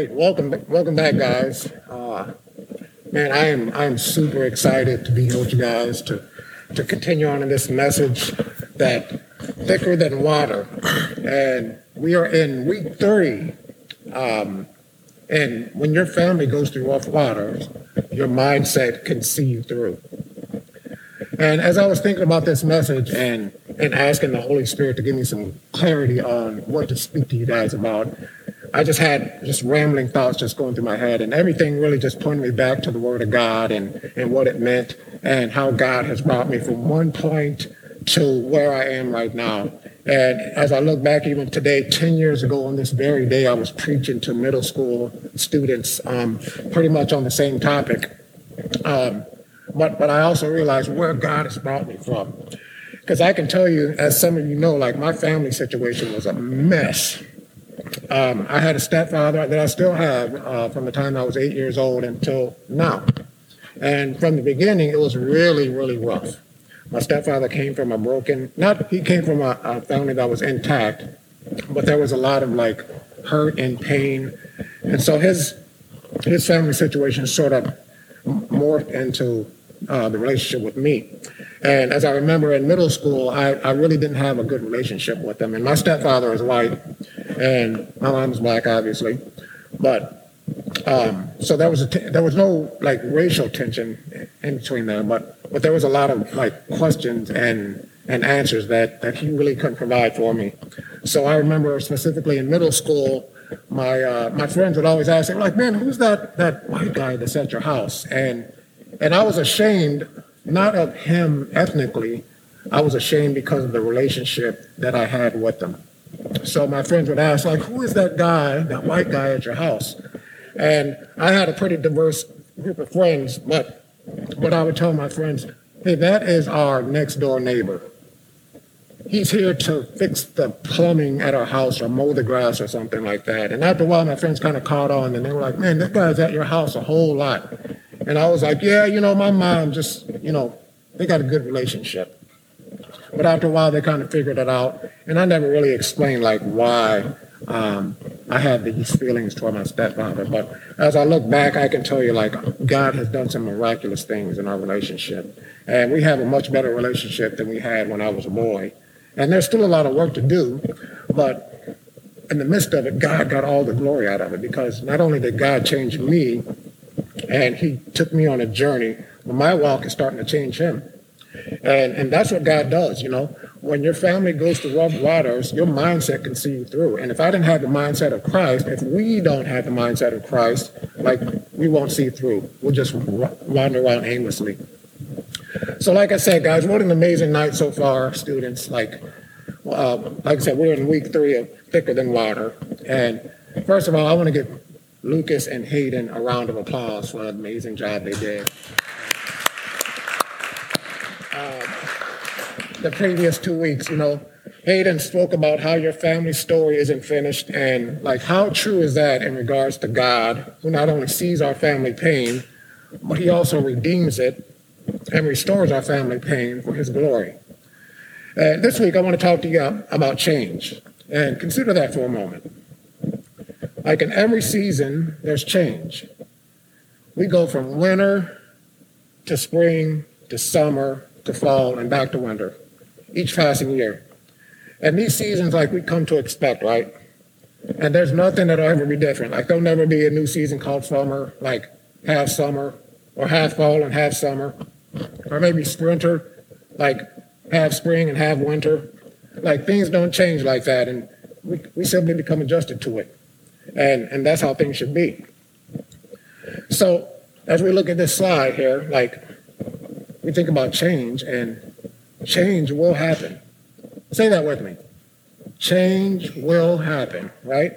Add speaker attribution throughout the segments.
Speaker 1: right, welcome, welcome back, guys. Uh, man, I am I am super excited to be here with you guys to to continue on in this message that thicker than water, and we are in week three. Um, and when your family goes through rough waters, your mindset can see you through. And as I was thinking about this message and and asking the Holy Spirit to give me some clarity on what to speak to you guys about, I just had just rambling thoughts just going through my head, and everything really just pointed me back to the Word of God and, and what it meant, and how God has brought me from one point to where I am right now. And as I look back even today, 10 years ago on this very day, I was preaching to middle school students um, pretty much on the same topic. Um, but, but I also realized where God has brought me from. Because I can tell you, as some of you know, like my family situation was a mess. Um, I had a stepfather that I still have uh, from the time I was eight years old until now. And from the beginning, it was really, really rough. My stepfather came from a broken, not, he came from a, a family that was intact, but there was a lot of like hurt and pain. And so his, his family situation sort of morphed into uh, the relationship with me. And as I remember in middle school, I, I really didn't have a good relationship with them. And my stepfather is white, and my mom's black, obviously. But um, so there was a t- there was no like racial tension in between them, but but there was a lot of like questions and and answers that that he really couldn't provide for me. So I remember specifically in middle school, my uh, my friends would always ask, me, like, "Man, who's that that white guy that's at your house?" And and I was ashamed not of him ethnically, I was ashamed because of the relationship that I had with them. So my friends would ask, like, who is that guy, that white guy at your house? And I had a pretty diverse group of friends, but what I would tell my friends, hey, that is our next door neighbor. He's here to fix the plumbing at our house or mow the grass or something like that. And after a while, my friends kind of caught on and they were like, man, that guy's at your house a whole lot. And I was like, yeah, you know, my mom just, you know, they got a good relationship. But after a while, they kind of figured it out. And I never really explained, like, why um, I had these feelings toward my stepfather. But as I look back, I can tell you, like, God has done some miraculous things in our relationship. And we have a much better relationship than we had when I was a boy. And there's still a lot of work to do, but in the midst of it, God got all the glory out of it because not only did God change me, and he took me on a journey. But my walk is starting to change him. And, and that's what God does, you know. When your family goes through rough waters, your mindset can see you through. And if I didn't have the mindset of Christ, if we don't have the mindset of Christ, like we won't see through. We'll just wander around aimlessly. So, like I said, guys, what an amazing night so far, students. Like, uh, like I said, we're in week three of thicker than water. And first of all, I want to give Lucas and Hayden a round of applause for an amazing job they did. The previous two weeks, you know, Hayden spoke about how your family story isn't finished and like how true is that in regards to God, who not only sees our family pain, but he also redeems it and restores our family pain for his glory. Uh, this week, I want to talk to you about change and consider that for a moment. Like in every season, there's change. We go from winter to spring to summer to fall and back to winter each passing year. And these seasons, like we come to expect, right? And there's nothing that'll ever be different. Like there'll never be a new season called summer, like half summer, or half fall and half summer, or maybe sprinter, like half spring and half winter. Like things don't change like that, and we, we simply become adjusted to it. And, and that's how things should be. So as we look at this slide here, like we think about change and change will happen. Say that with me. Change will happen, right?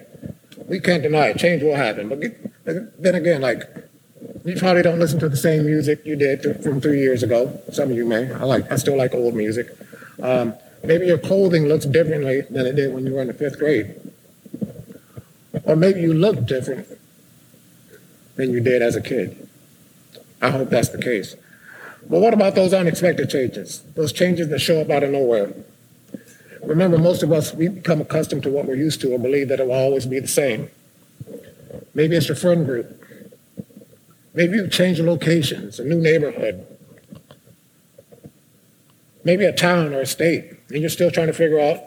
Speaker 1: We can't deny it. Change will happen. But then again, like you probably don't listen to the same music you did from three years ago. Some of you may. I like. I still like old music. Um, maybe your clothing looks differently than it did when you were in the fifth grade. Or maybe you look different than you did as a kid. I hope that's the case. But what about those unexpected changes? Those changes that show up out of nowhere? Remember, most of us, we become accustomed to what we're used to or believe that it will always be the same. Maybe it's your friend group. Maybe you've changed locations, a new neighborhood. Maybe a town or a state, and you're still trying to figure out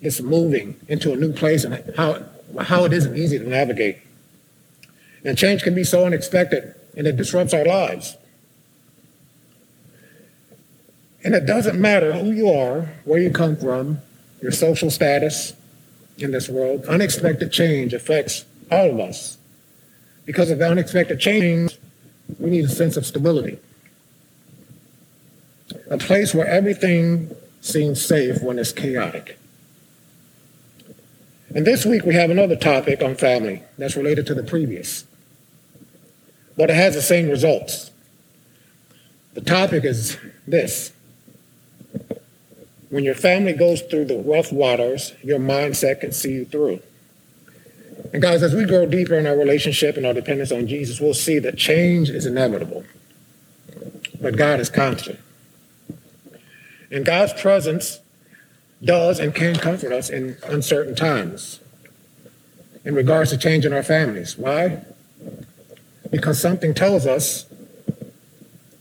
Speaker 1: this moving into a new place and how, how it isn't easy to navigate. And change can be so unexpected and it disrupts our lives. And it doesn't matter who you are, where you come from, your social status in this world, unexpected change affects all of us. Because of the unexpected change, we need a sense of stability. A place where everything seems safe when it's chaotic. And this week we have another topic on family that's related to the previous, but it has the same results. The topic is this when your family goes through the rough waters, your mindset can see you through. And guys, as we grow deeper in our relationship and our dependence on Jesus, we'll see that change is inevitable, but God is constant. And God's presence does and can comfort us in uncertain times in regards to change in our families. Why? Because something tells us,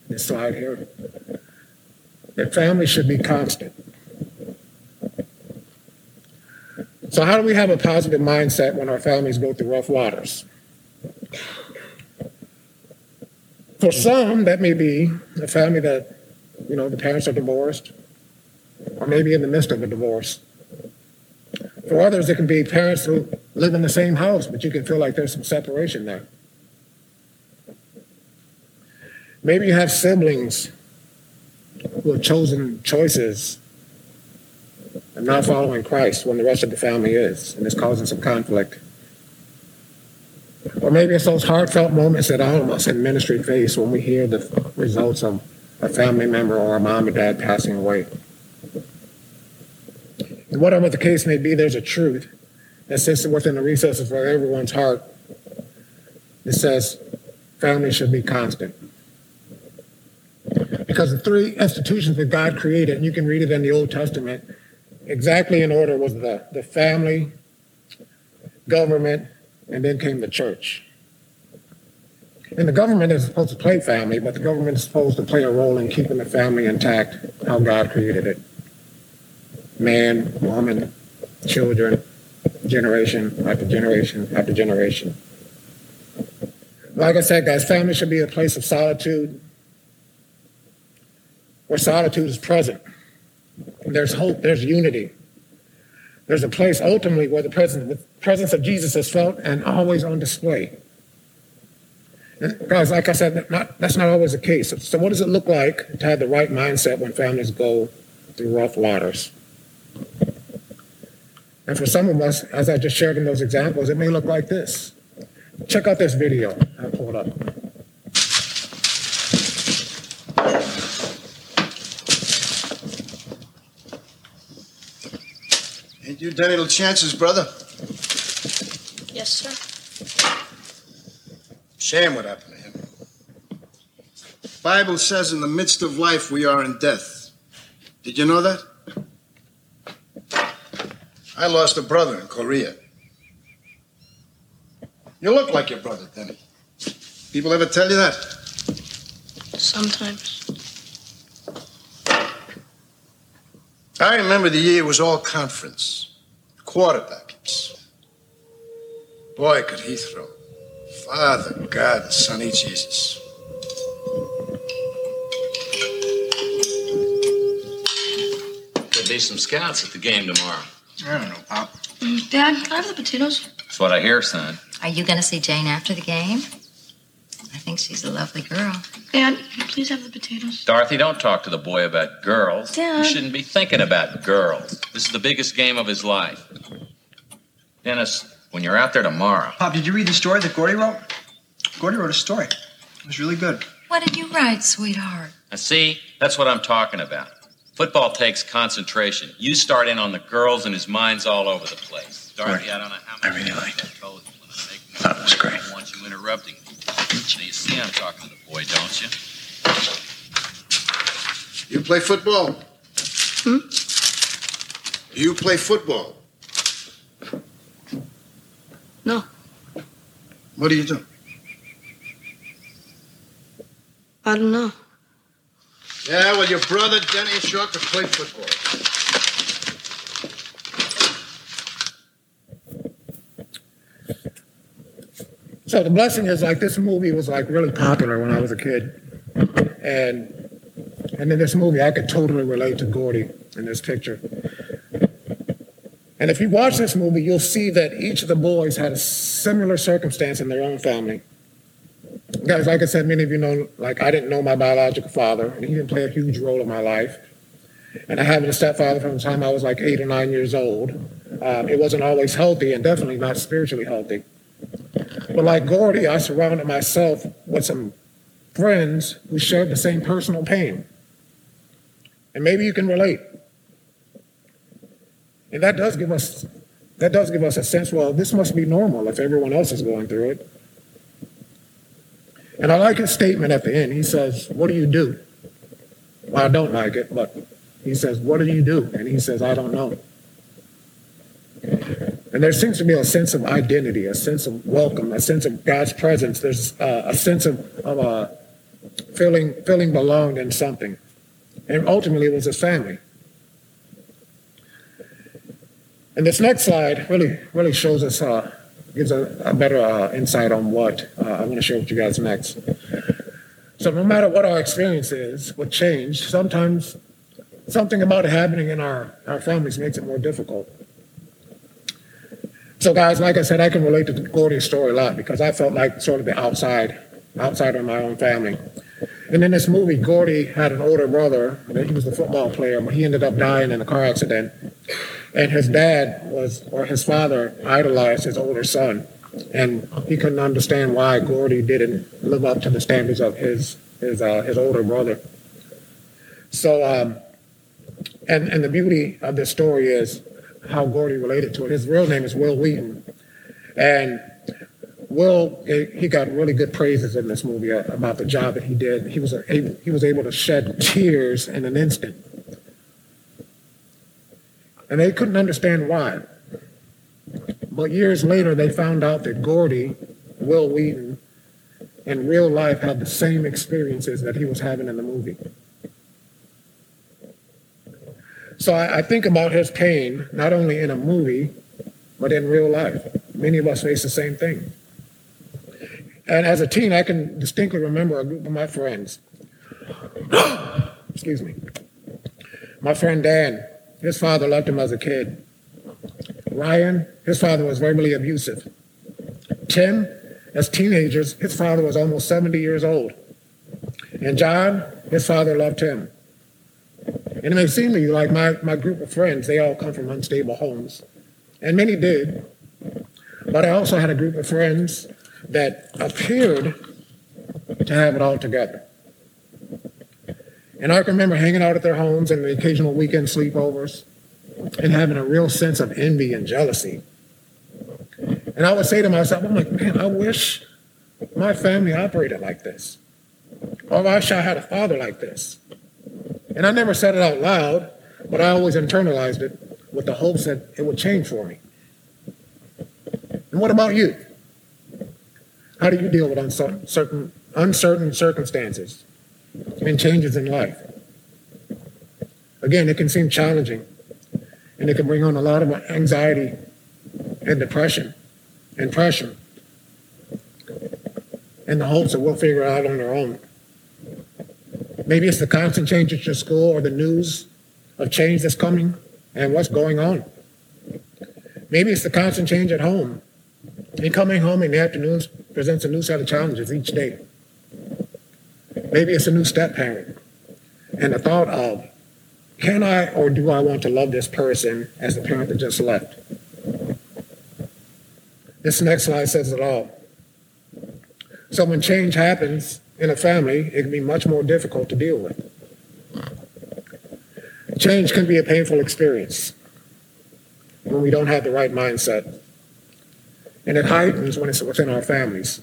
Speaker 1: this slide here, that family should be constant. So, how do we have a positive mindset when our families go through rough waters? For some, that may be a family that, you know, the parents are divorced, or maybe in the midst of a divorce. For others, it can be parents who live in the same house, but you can feel like there's some separation there. Maybe you have siblings who have chosen choices and not following Christ when the rest of the family is, and it's causing some conflict. Or maybe it's those heartfelt moments that all of us in ministry face when we hear the results of a family member or a mom or dad passing away. And whatever the case may be, there's a truth that sits within the recesses of everyone's heart that says family should be constant. Because the three institutions that God created, and you can read it in the Old Testament, exactly in order was the, the family, government, and then came the church. And the government is supposed to play family, but the government is supposed to play a role in keeping the family intact, how God created it. Man, woman, children, generation after generation after generation. Like I said, guys, family should be a place of solitude where solitude is present. There's hope, there's unity. There's a place ultimately where the presence, the presence of Jesus is felt and always on display. And guys, like I said, not, that's not always the case. So, what does it look like to have the right mindset when families go through rough waters? And for some of us, as I just shared in those examples, it may look like this. Check out this video I pulled up.
Speaker 2: You done little chances, brother?
Speaker 3: Yes, sir.
Speaker 2: Shame what happened to him. Bible says in the midst of life we are in death. Did you know that? I lost a brother in Korea. You look like your brother, Denny. People ever tell you that?
Speaker 3: Sometimes.
Speaker 2: I remember the year was all conference. Quarterbacks. Boy, could he throw. Father, God, Sonny Jesus.
Speaker 4: There'll be some scouts at the game tomorrow.
Speaker 2: I don't know, Pop.
Speaker 3: Mm, Dad, can I have the potatoes?
Speaker 4: That's what I hear, son.
Speaker 5: Are you going to see Jane after the game? I think she's a lovely girl.
Speaker 3: Dad, can you please have the potatoes?
Speaker 4: Dorothy, don't talk to the boy about girls.
Speaker 3: Dad.
Speaker 4: You shouldn't be thinking about girls. This is the biggest game of his life. Dennis, when you're out there tomorrow,
Speaker 6: Pop, did you read the story that Gordie wrote? Gordie wrote a story. It was really good.
Speaker 5: What did you write, sweetheart?
Speaker 4: now see, that's what I'm talking about. Football takes concentration. You start in on the girls, and his mind's all over the place. Dorothy, I don't know how much
Speaker 6: I really liked it.
Speaker 4: I told you when I make
Speaker 6: Thought it was great.
Speaker 4: I don't want you interrupting me. Now, you see, I'm talking to the boy, don't you?
Speaker 2: You play football?
Speaker 3: Hmm?
Speaker 2: You play football?
Speaker 3: No.
Speaker 2: What do you do?
Speaker 3: I don't know.
Speaker 2: Yeah, well, your brother Denny Short could play football.
Speaker 1: So the blessing is like this movie was like really popular when I was a kid, and and in this movie I could totally relate to Gordie in this picture. And if you watch this movie, you'll see that each of the boys had a similar circumstance in their own family. Guys, like I said, many of you know, like I didn't know my biological father, and he didn't play a huge role in my life. And I had a stepfather from the time I was like eight or nine years old. Um, it wasn't always healthy, and definitely not spiritually healthy. But like Gordie, I surrounded myself with some friends who shared the same personal pain. And maybe you can relate. And that does give us that does give us a sense, well, this must be normal if everyone else is going through it. And I like his statement at the end. He says, What do you do? Well, I don't like it, but he says, What do you do? And he says, I don't know. And there seems to be a sense of identity, a sense of welcome, a sense of God's presence. There's uh, a sense of, of uh, feeling, feeling belonged in something. And ultimately, it was his family. And this next slide really, really shows us, uh, gives a, a better uh, insight on what uh, I'm going to share with you guys next. So, no matter what our experience is with change, sometimes something about it happening in our, our families makes it more difficult. So, guys, like I said, I can relate to Gordie's story a lot because I felt like sort of the outside, outside of my own family. And in this movie, Gordie had an older brother. He was a football player, but he ended up dying in a car accident. And his dad was, or his father, idolized his older son. And he couldn't understand why Gordie didn't live up to the standards of his his uh, his older brother. So, um, and and the beauty of this story is how Gordie related to it. His real name is Wil Wheaton, and Will he got really good praises in this movie uh, about the job that he did. He was able, he was able to shed tears in an instant, and they couldn't understand why. But years later, they found out that Gordie, Wil Wheaton, in real life had the same experiences that he was having in the movie. So I, I think about his pain, not only in a movie, but in real life. Many of us face the same thing. And as a teen, I can distinctly remember a group of my friends. Excuse me. My friend Dan, his father left him as a kid. Ryan, his father was verbally abusive. Tim, as teenagers, his father was almost 70 years old. And John, his father loved him. And it may seem to you like my, my group of friends, they all come from unstable homes. And many did. But I also had a group of friends that appeared to have it all together. And I can remember hanging out at their homes and the occasional weekend sleepovers and having a real sense of envy and jealousy. And I would say to myself, I'm like, man, I wish my family operated like this. Or I wish I had a father like this. And I never said it out loud, but I always internalized it with the hopes that it would change for me. And what about you? How do you deal with uncertain, uncertain circumstances and changes in life? Again, it can seem challenging, and it can bring on a lot of anxiety and depression and pressure in the hopes that we'll figure it out on our own. Maybe it's the constant change at your school or the news of change that's coming and what's going on. Maybe it's the constant change at home. And coming home in the afternoons presents a new set of challenges each day. Maybe it's a new step parent and the thought of, can I or do I want to love this person as the parent that just left? This next slide says it all. So when change happens in a family, it can be much more difficult to deal with. Change can be a painful experience when we don't have the right mindset. And it heightens when it's within our families.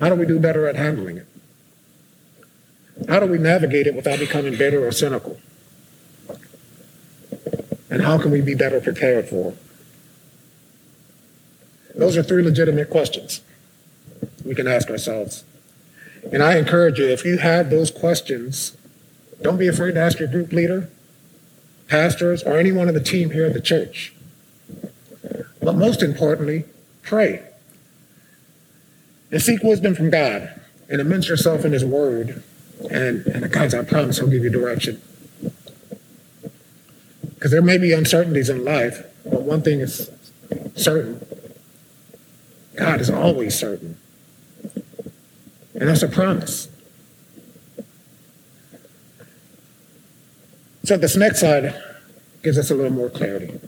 Speaker 1: How do we do better at handling it? How do we navigate it without becoming bitter or cynical? And how can we be better prepared for it? Those are three legitimate questions we can ask ourselves. And I encourage you, if you have those questions, don't be afraid to ask your group leader, pastors, or anyone on the team here at the church. But most importantly, pray. And seek wisdom from God and immerse yourself in His Word. And, and guys, I promise He'll give you direction. Because there may be uncertainties in life, but one thing is certain God is always certain. And that's a promise. So this next slide gives us a little more clarity.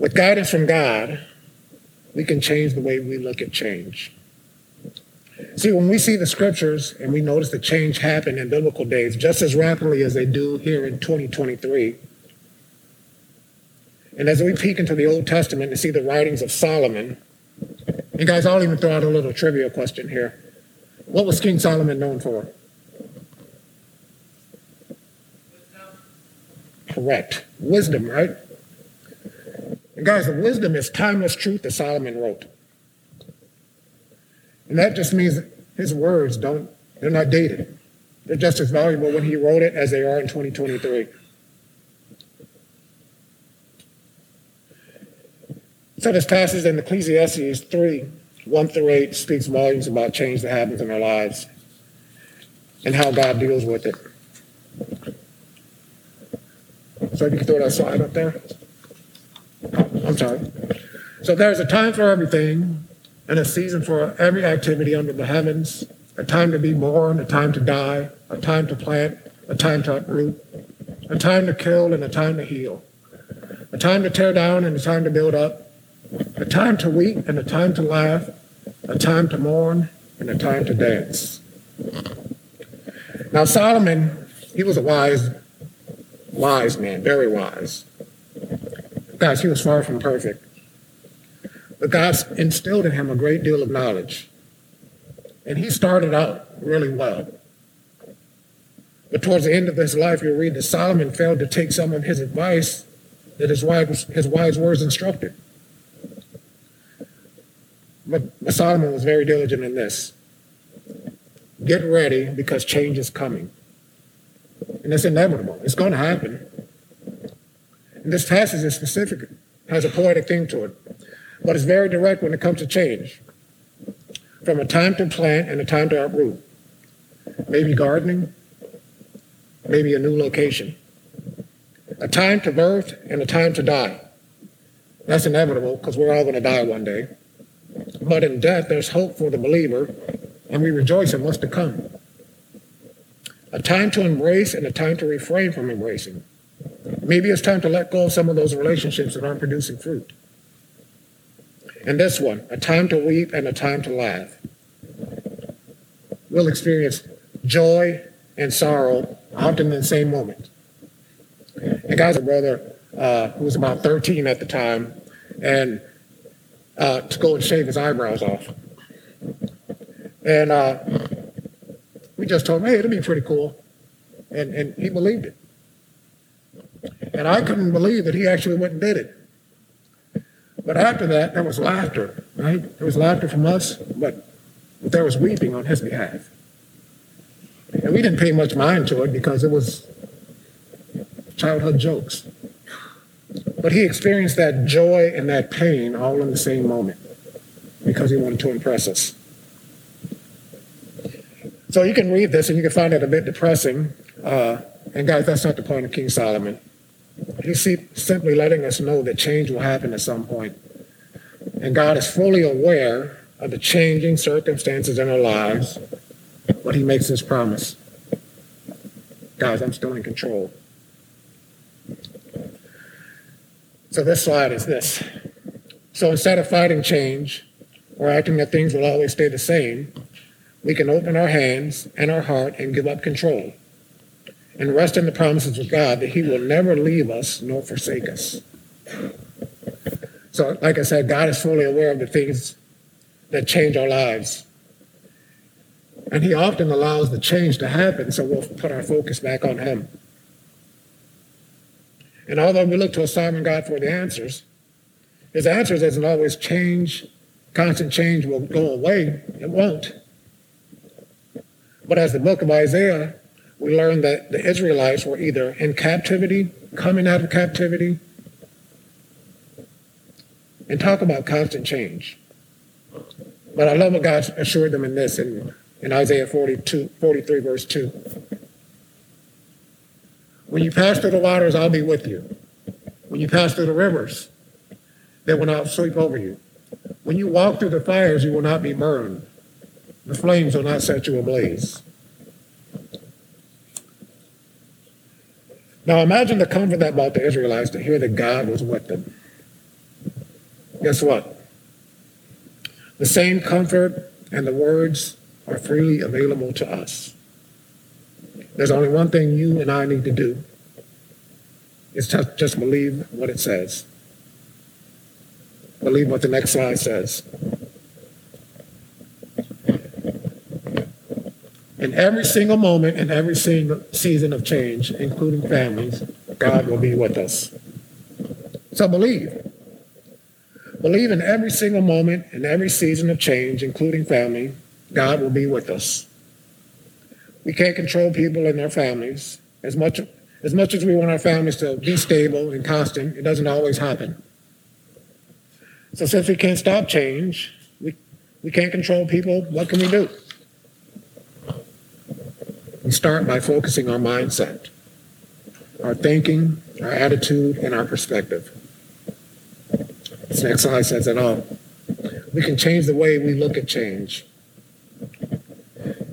Speaker 1: With guidance from God, we can change the way we look at change. See, when we see the scriptures and we notice the change happen in biblical days just as rapidly as they do here in 2023, and as we peek into the Old Testament and see the writings of Solomon, and guys, I'll even throw out a little trivia question here. What was King Solomon known for? Correct. Wisdom, right? And guys, the wisdom is timeless truth that Solomon wrote. And that just means his words don't, they're not dated. They're just as valuable when he wrote it as they are in 2023. So this passage in Ecclesiastes 3, 1 through 8 speaks volumes about change that happens in our lives and how God deals with it. So if you can throw that slide up there. I'm sorry. So there's a time for everything and a season for every activity under the heavens, a time to be born, a time to die, a time to plant, a time to uproot, a time to kill and a time to heal, a time to tear down and a time to build up, a time to weep and a time to laugh, a time to mourn and a time to dance. Now, Solomon, he was a wise, wise man, very wise. Guys, he was far from perfect. But God instilled in him a great deal of knowledge. And he started out really well. But towards the end of his life, you'll read that Solomon failed to take some of his advice that his wise, his wise words instructed. But Solomon was very diligent in this. Get ready because change is coming. And it's inevitable. It's going to happen. This passage is specific, has a poetic thing to it, but it's very direct when it comes to change. From a time to plant and a time to uproot. Maybe gardening, maybe a new location. A time to birth and a time to die. That's inevitable because we're all going to die one day. But in death, there's hope for the believer, and we rejoice in what's to come. A time to embrace and a time to refrain from embracing. Maybe it's time to let go of some of those relationships that aren't producing fruit. And this one, a time to weep and a time to laugh. We'll experience joy and sorrow often in the same moment. And guys, a brother uh, who was about 13 at the time, and uh, to go and shave his eyebrows off. And uh, we just told him, hey, it'll be pretty cool. And, and he believed it. And I couldn't believe that he actually went and did it. But after that, there was laughter, right? There was laughter from us, but, there was weeping on his behalf. And we didn't pay much mind to it because it was childhood jokes. But he experienced that joy and that pain all in the same moment because he wanted to impress us. So you can read this and you can find it a bit depressing. Uh, and guys, that's not the point of King Solomon. He's simply letting us know that change will happen at some point. And God is fully aware of the changing circumstances in our lives, but he makes this promise. Guys, I'm still in control. So this slide is this. So instead of fighting change or acting that things will always stay the same, we can open our hands and our heart and give up control and rest in the promises of God that He will never leave us nor forsake us. So, like I said, God is fully aware of the things that change our lives. And He often allows the change to happen so we'll put our focus back on Him. And although we look to a sovereign God for the answers, His answers isn't always change, constant change will go away. It won't. But as the book of Isaiah, we learn that the Israelites were either in captivity, coming out of captivity, and talk about constant change. But I love what God assured them in this in, in Isaiah 42, 43, verse 2. When you pass through the waters, I'll be with you. When you pass through the rivers, they will not sweep over you. When you walk through the fires, you will not be burned. The flames will not set you ablaze. Now imagine the comfort that brought the Israelites to hear that God was with them. Guess what? The same comfort and the words are freely available to us. There's only one thing you and I need to do. It's just, just believe what it says. Believe what the next slide says. In every single moment, in every single season of change, including families, God will be with us. So believe. Believe in every single moment, in every season of change, including family, God will be with us. We can't control people and their families. As much, as much as we want our families to be stable and constant, it doesn't always happen. So since we can't stop change, we, we can't control people, what can we do? We start by focusing our mindset, our thinking, our attitude, and our perspective. This next slide says it all. We can change the way we look at change.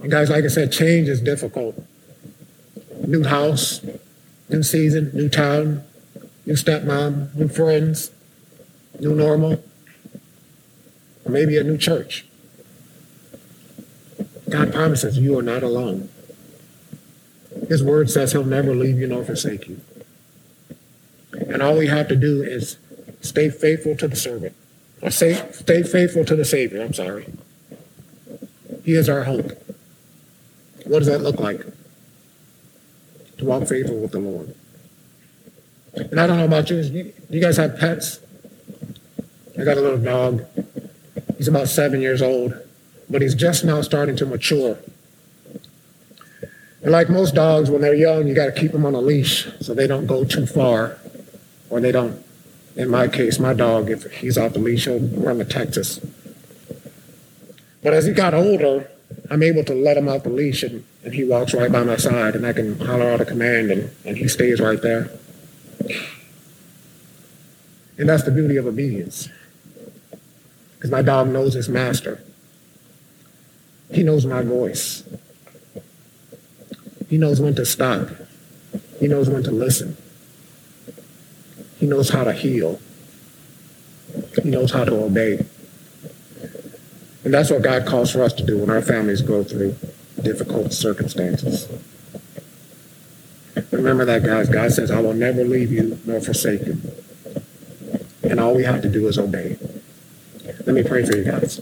Speaker 1: And guys, like I said, change is difficult. New house, new season, new town, new stepmom, new friends, new normal, or maybe a new church. God promises you are not alone. His word says he'll never leave you nor forsake you. And all we have to do is stay faithful to the servant. Or say, stay faithful to the Savior, I'm sorry. He is our hope. What does that look like? To walk faithful with the Lord. And I don't know about you, you, you guys have pets? I got a little dog. He's about seven years old, but he's just now starting to mature. And like most dogs, when they're young, you got to keep them on a leash so they don't go too far, or they don't. In my case, my dog, if he's off the leash, he'll run to Texas. But as he got older, I'm able to let him out the leash, and, and he walks right by my side, and I can holler out a command, and, and he stays right there. And that's the beauty of obedience. Because my dog knows his master. He knows my voice. He knows when to stop. He knows when to listen. He knows how to heal. He knows how to obey. And that's what God calls for us to do when our families go through difficult circumstances. Remember that, guys. God says, I will never leave you nor forsake you. And all we have to do is obey. Let me pray for you guys.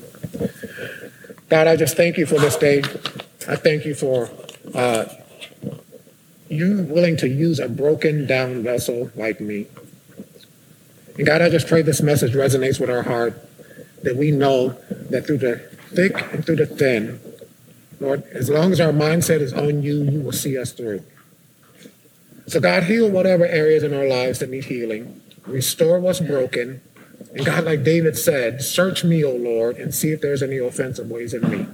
Speaker 1: God, I just thank you for this day. I thank you for uh, you willing to use a broken down vessel like me. And God, I just pray this message resonates with our heart, that we know that through the thick and through the thin, Lord, as long as our mindset is on you, you will see us through. So, God, heal whatever areas in our lives that need healing, restore what's broken. And God, like David said, search me, O Lord, and see if there's any offensive ways in me.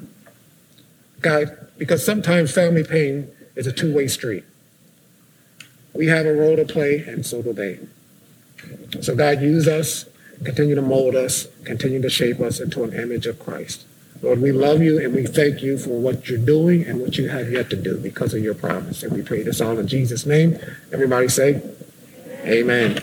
Speaker 1: God, because sometimes family pain is a two way street. We have a role to play, and so do they. So, God, use us, continue to mold us, continue to shape us into an image of Christ. Lord, we love you and we thank you for what you're doing and what you have yet to do because of your promise. And we pray this all in Jesus' name. Everybody say, Amen.